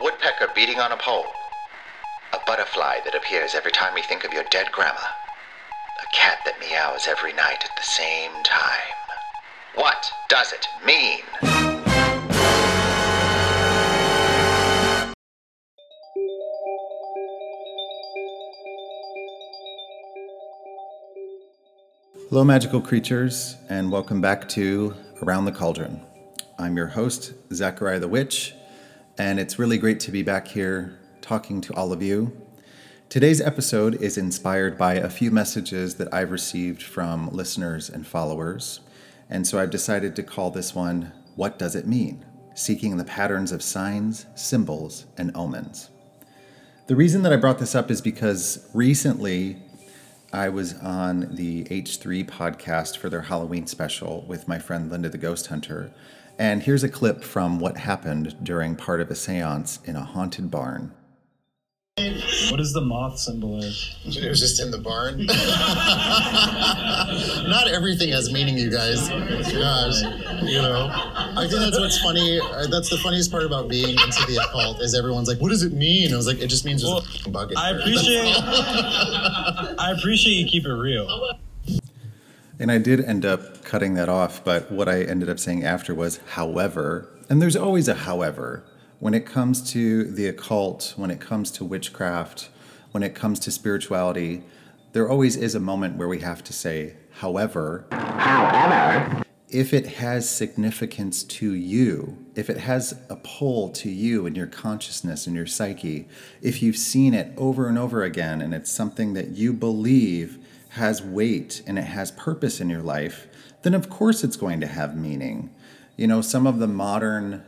A woodpecker beating on a pole. A butterfly that appears every time we think of your dead grandma. A cat that meows every night at the same time. What does it mean? Hello, magical creatures, and welcome back to Around the Cauldron. I'm your host, Zachariah the Witch, and it's really great to be back here talking to all of you. Today's episode is inspired by a few messages that I've received from listeners and followers, and so I've decided to call this one What Does It Mean? Seeking the patterns of signs, symbols, and omens. The reason that I brought this up is because recently I was on the H3 podcast for their Halloween special with my friend Linda the Ghost Hunter. And here's a clip from what happened during part of a seance in a haunted barn. What does the moth symbolize? It was just in the barn. Not everything has meaning, you guys. Gosh, you know. I think that's what's funny. uh, That's the funniest part about being into the occult is everyone's like, "What does it mean?" I was like, "It just means there's Well, a f***ing bucket." I appreciate I appreciate you keep it real. And I did end up cutting that off, but what I ended up saying after was, however, and there's always a however. When it comes to the occult, when it comes to witchcraft, when it comes to spirituality, there always is a moment where we have to say, however, if it has significance to you, if it has a pull to you in your consciousness and your psyche, if you've seen it over and over again and it's something that you believe has weight and it has purpose in your life, then of course it's going to have meaning. You know, some of the modern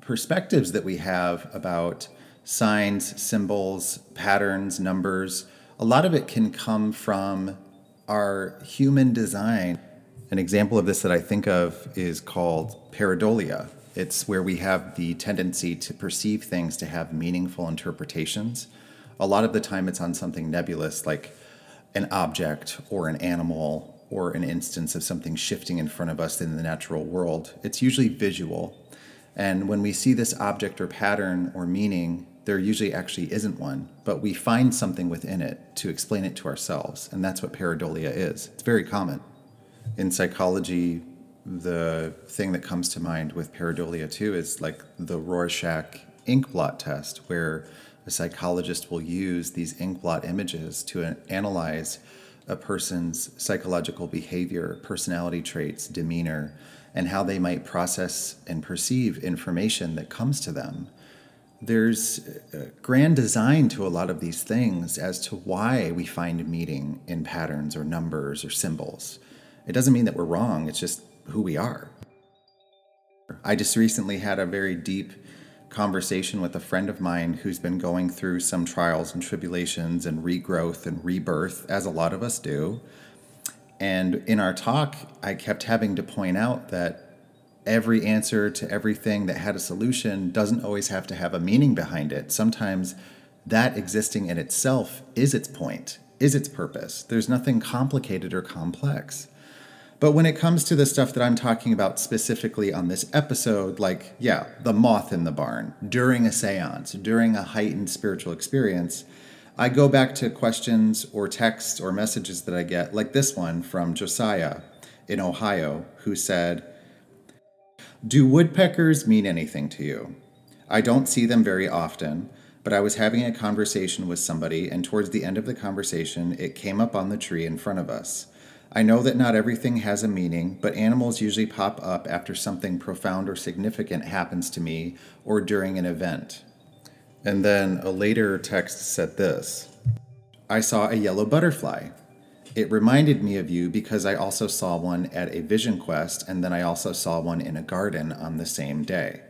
perspectives that we have about signs, symbols, patterns, numbers, a lot of it can come from our human design. An example of this that I think of is called pareidolia. It's where we have the tendency to perceive things to have meaningful interpretations. A lot of the time, it's on something nebulous like an object or an animal or an instance of something shifting in front of us in the natural world. It's usually visual. And when we see this object or pattern or meaning, there usually actually isn't one, but we find something within it to explain it to ourselves. And that's what pareidolia is. It's very common. In psychology, the thing that comes to mind with pareidolia too is like the Rorschach ink blot test, where a psychologist will use these ink blot images to analyze a person's psychological behavior, personality traits, demeanor, and how they might process and perceive information that comes to them. There's a grand design to a lot of these things as to why we find meaning in patterns or numbers or symbols. It doesn't mean that we're wrong, it's just who we are. I just recently had a very deep conversation with a friend of mine who's been going through some trials and tribulations and regrowth and rebirth, as a lot of us do. And in our talk, I kept having to point out that every answer to everything that had a solution doesn't always have to have a meaning behind it. Sometimes that existing in itself is its point, is its purpose. There's nothing complicated or complex. But when it comes to the stuff that I'm talking about specifically on this episode, like, yeah, the moth in the barn, during a seance, during a heightened spiritual experience, I go back to questions or texts or messages that I get, like this one from Josiah in Ohio, who said, Do woodpeckers mean anything to you? I don't see them very often, but I was having a conversation with somebody, and towards the end of the conversation, it came up on the tree in front of us. I know that not everything has a meaning, but animals usually pop up after something profound or significant happens to me or during an event. And then a later text said this I saw a yellow butterfly. It reminded me of you because I also saw one at a vision quest, and then I also saw one in a garden on the same day.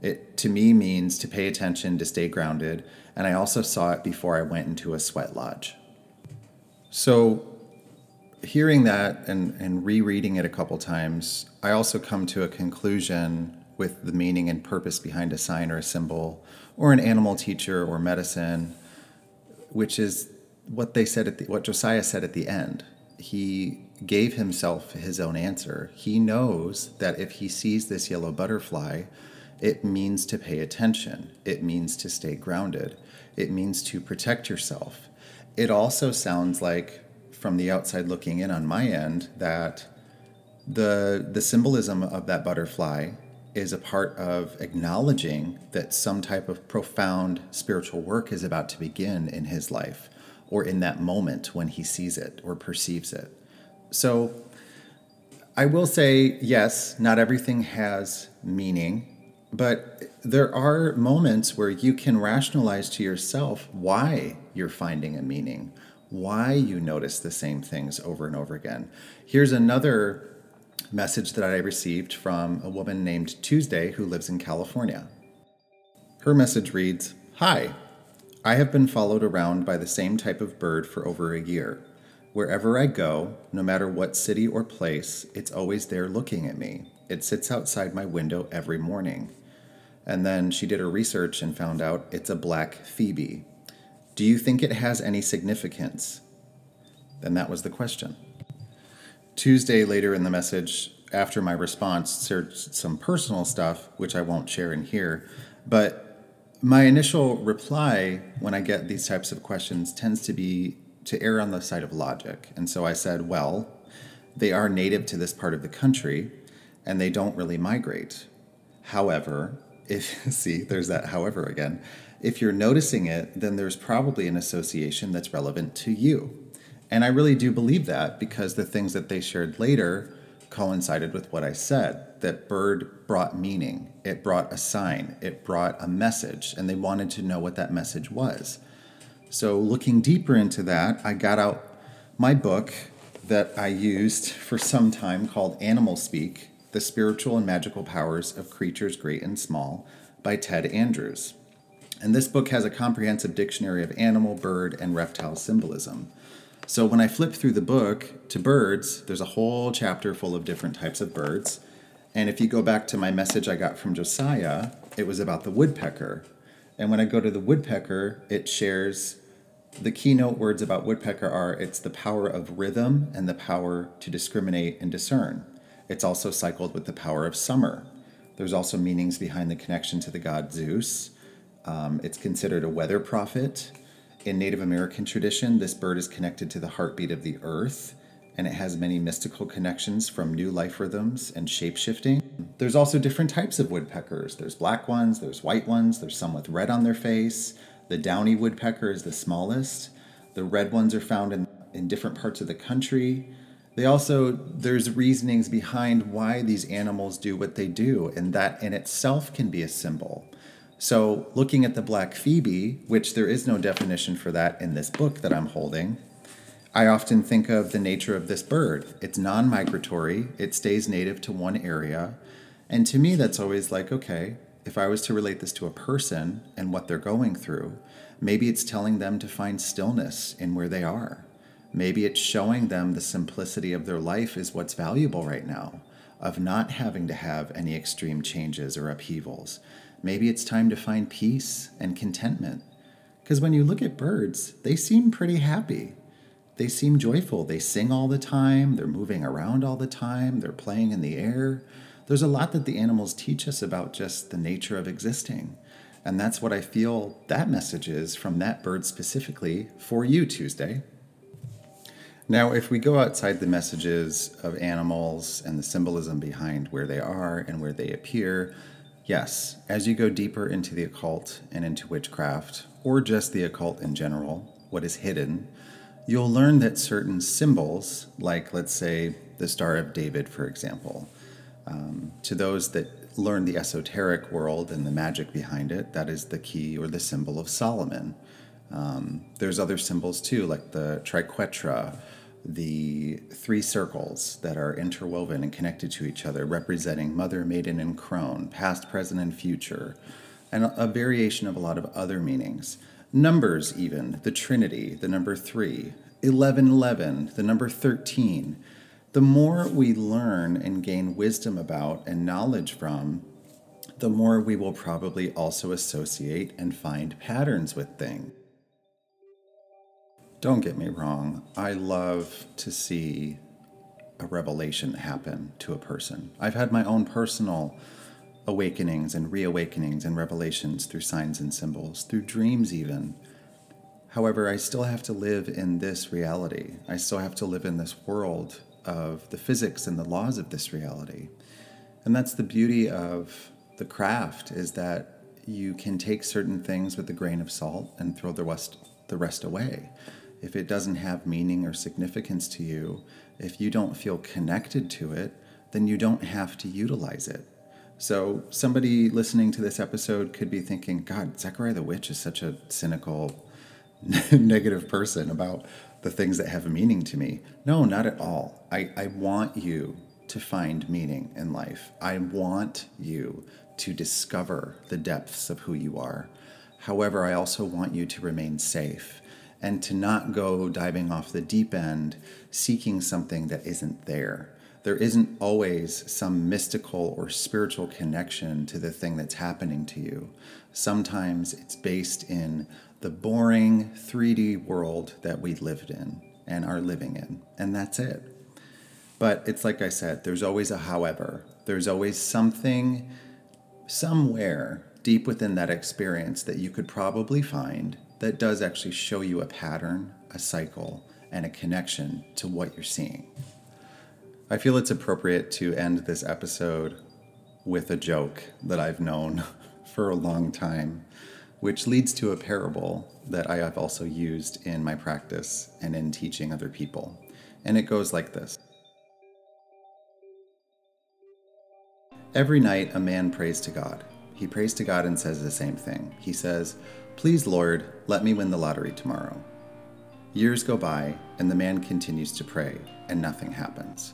It to me means to pay attention, to stay grounded, and I also saw it before I went into a sweat lodge. So, hearing that and, and rereading it a couple times, I also come to a conclusion with the meaning and purpose behind a sign or a symbol, or an animal teacher or medicine, which is what they said at the, what Josiah said at the end. He gave himself his own answer. He knows that if he sees this yellow butterfly, It means to pay attention. It means to stay grounded. It means to protect yourself. It also sounds like, from the outside looking in on my end, that the, the symbolism of that butterfly is a part of acknowledging that some type of profound spiritual work is about to begin in his life or in that moment when he sees it or perceives it. So I will say, yes, not everything has meaning, but there are moments where you can rationalize to yourself why you're finding a meaning, why you notice the same things over and over again. Here's another message that I received from a woman named Tuesday who lives in California. Her message reads Hi, I have been followed around by the same type of bird for over a year. Wherever I go, no matter what city or place, it's always there looking at me. It sits outside my window every morning. And then she did her research and found out it's a black phoebe. Do you think it has any significance? Then that was the question. Tuesday, later in the message, after my response, shared some personal stuff, which I won't share in here. But my initial reply when I get these types of questions tends to be to err on the side of logic. And so I said, well, they are native to this part of the country and they don't really migrate. However, if, see, there's that however again. If you're noticing it, then there's probably an association that's relevant to you. And I really do believe that because the things that they shared later coincided with what I said that bird brought meaning, it brought a sign, it brought a message, and they wanted to know what that message was. So, looking deeper into that, I got out my book that I used for some time called Animal Speak The Spiritual and Magical Powers of Creatures Great and Small by Ted Andrews. And this book has a comprehensive dictionary of animal, bird, and reptile symbolism. So when I flip through the book to birds, there's a whole chapter full of different types of birds. And if you go back to my message I got from Josiah, it was about the woodpecker. And when I go to the woodpecker, it shares the keynote words about woodpecker are it's the power of rhythm and the power to discriminate and discern. It's also cycled with the power of summer. There's also meanings behind the connection to the god Zeus. Um, it's considered a weather prophet. In Native American tradition, this bird is connected to the heartbeat of the earth, and it has many mystical connections from new life rhythms and shape shifting. There's also different types of woodpeckers. There's black ones, there's white ones, there's some with red on their face. The downy woodpecker is the smallest. The red ones are found in, in different parts of the country. They also, there's reasonings behind why these animals do what they do, and that in itself can be a symbol. So, looking at the black phoebe, which there is no definition for that in this book that I'm holding, I often think of the nature of this bird. It's non migratory, it stays native to one area. And to me, that's always like, okay, if I was to relate this to a person and what they're going through, maybe it's telling them to find stillness in where they are. Maybe it's showing them the simplicity of their life is what's valuable right now, of not having to have any extreme changes or upheavals Maybe it's time to find peace and contentment. Because when you look at birds, they seem pretty happy. They seem joyful. They sing all the time. They're moving around all the time. They're playing in the air. There's a lot that the animals teach us about just the nature of existing. And that's what I feel that message is from that bird specifically for you, Tuesday. Now, if we go outside the messages of animals and the symbolism behind where they are and where they appear, Yes, as you go deeper into the occult and into witchcraft, or just the occult in general, what is hidden, you'll learn that certain symbols, like let's say the Star of David, for example, um, to those that learn the esoteric world and the magic behind it, that is the key or the symbol of Solomon. Um, there's other symbols too, like the triquetra the three circles that are interwoven and connected to each other, representing Mother, Maiden, and Crone, past, present, and future, and a variation of a lot of other meanings. Numbers, even, the Trinity, the number three, 1111, the number 13. The more we learn and gain wisdom about and knowledge from, the more we will probably also associate and find patterns with things. Don't get me wrong, I love to see a revelation happen to a person. I've had my own personal awakenings and reawakenings and revelations through signs and symbols, through dreams, even. However, I still have to live in this reality. I still have to live in this world of the physics and the laws of this reality. And that's the beauty of the craft is that you can take certain things with a grain of salt and throw the rest the rest away. If it doesn't have meaning or significance to you, if you don't feel connected to it, then you don't have to utilize it. So, somebody listening to this episode could be thinking, God, Zachariah the Witch is such a cynical, negative person about the things that have meaning to me. No, not at all. I, I want you to find meaning in life. I want you to discover the depths of who you are. However, I also want you to remain safe and to not go diving off the deep end seeking something that isn't there. There isn't always some mystical or spiritual connection to the thing that's happening to you. Sometimes it's based in the boring 3D world that we lived in and are living in, and that's it. But it's like I said, there's always a however. There's always something somewhere deep within that experience that you could probably find that does actually show you a pattern, a cycle, and a connection to what you're seeing. I feel it's appropriate to end this episode with a joke that I've known for a long time, which leads to a parable that I have also used in my practice and in teaching other people. And it goes like this Every night, a man prays to God. He prays to God and says the same thing. He says, Please, Lord, let me win the lottery tomorrow. Years go by, and the man continues to pray, and nothing happens.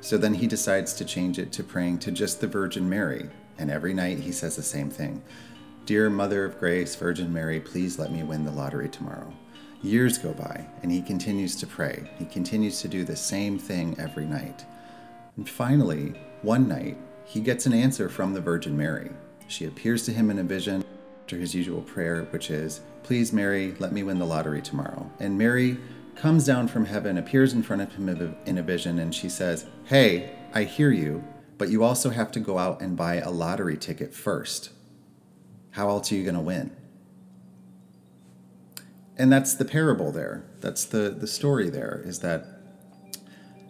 So then he decides to change it to praying to just the Virgin Mary, and every night he says the same thing Dear Mother of Grace, Virgin Mary, please let me win the lottery tomorrow. Years go by, and he continues to pray. He continues to do the same thing every night. And finally, one night, he gets an answer from the Virgin Mary. She appears to him in a vision after his usual prayer, which is, Please, Mary, let me win the lottery tomorrow. And Mary comes down from heaven, appears in front of him in a vision, and she says, Hey, I hear you, but you also have to go out and buy a lottery ticket first. How else are you going to win? And that's the parable there. That's the, the story there is that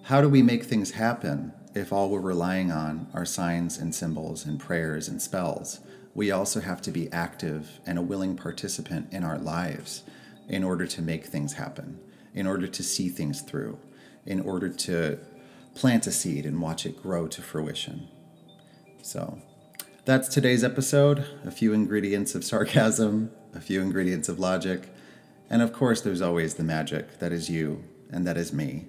how do we make things happen if all we're relying on are signs and symbols and prayers and spells? We also have to be active and a willing participant in our lives in order to make things happen, in order to see things through, in order to plant a seed and watch it grow to fruition. So, that's today's episode. A few ingredients of sarcasm, a few ingredients of logic, and of course, there's always the magic that is you and that is me.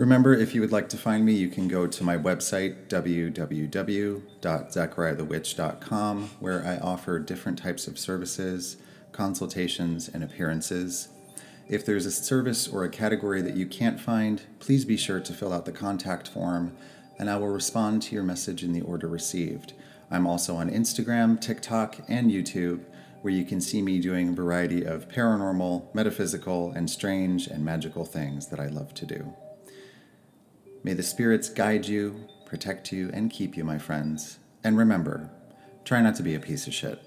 Remember, if you would like to find me, you can go to my website, www.zachariahthewitch.com, where I offer different types of services, consultations, and appearances. If there's a service or a category that you can't find, please be sure to fill out the contact form, and I will respond to your message in the order received. I'm also on Instagram, TikTok, and YouTube, where you can see me doing a variety of paranormal, metaphysical, and strange and magical things that I love to do. May the spirits guide you, protect you, and keep you, my friends. And remember, try not to be a piece of shit.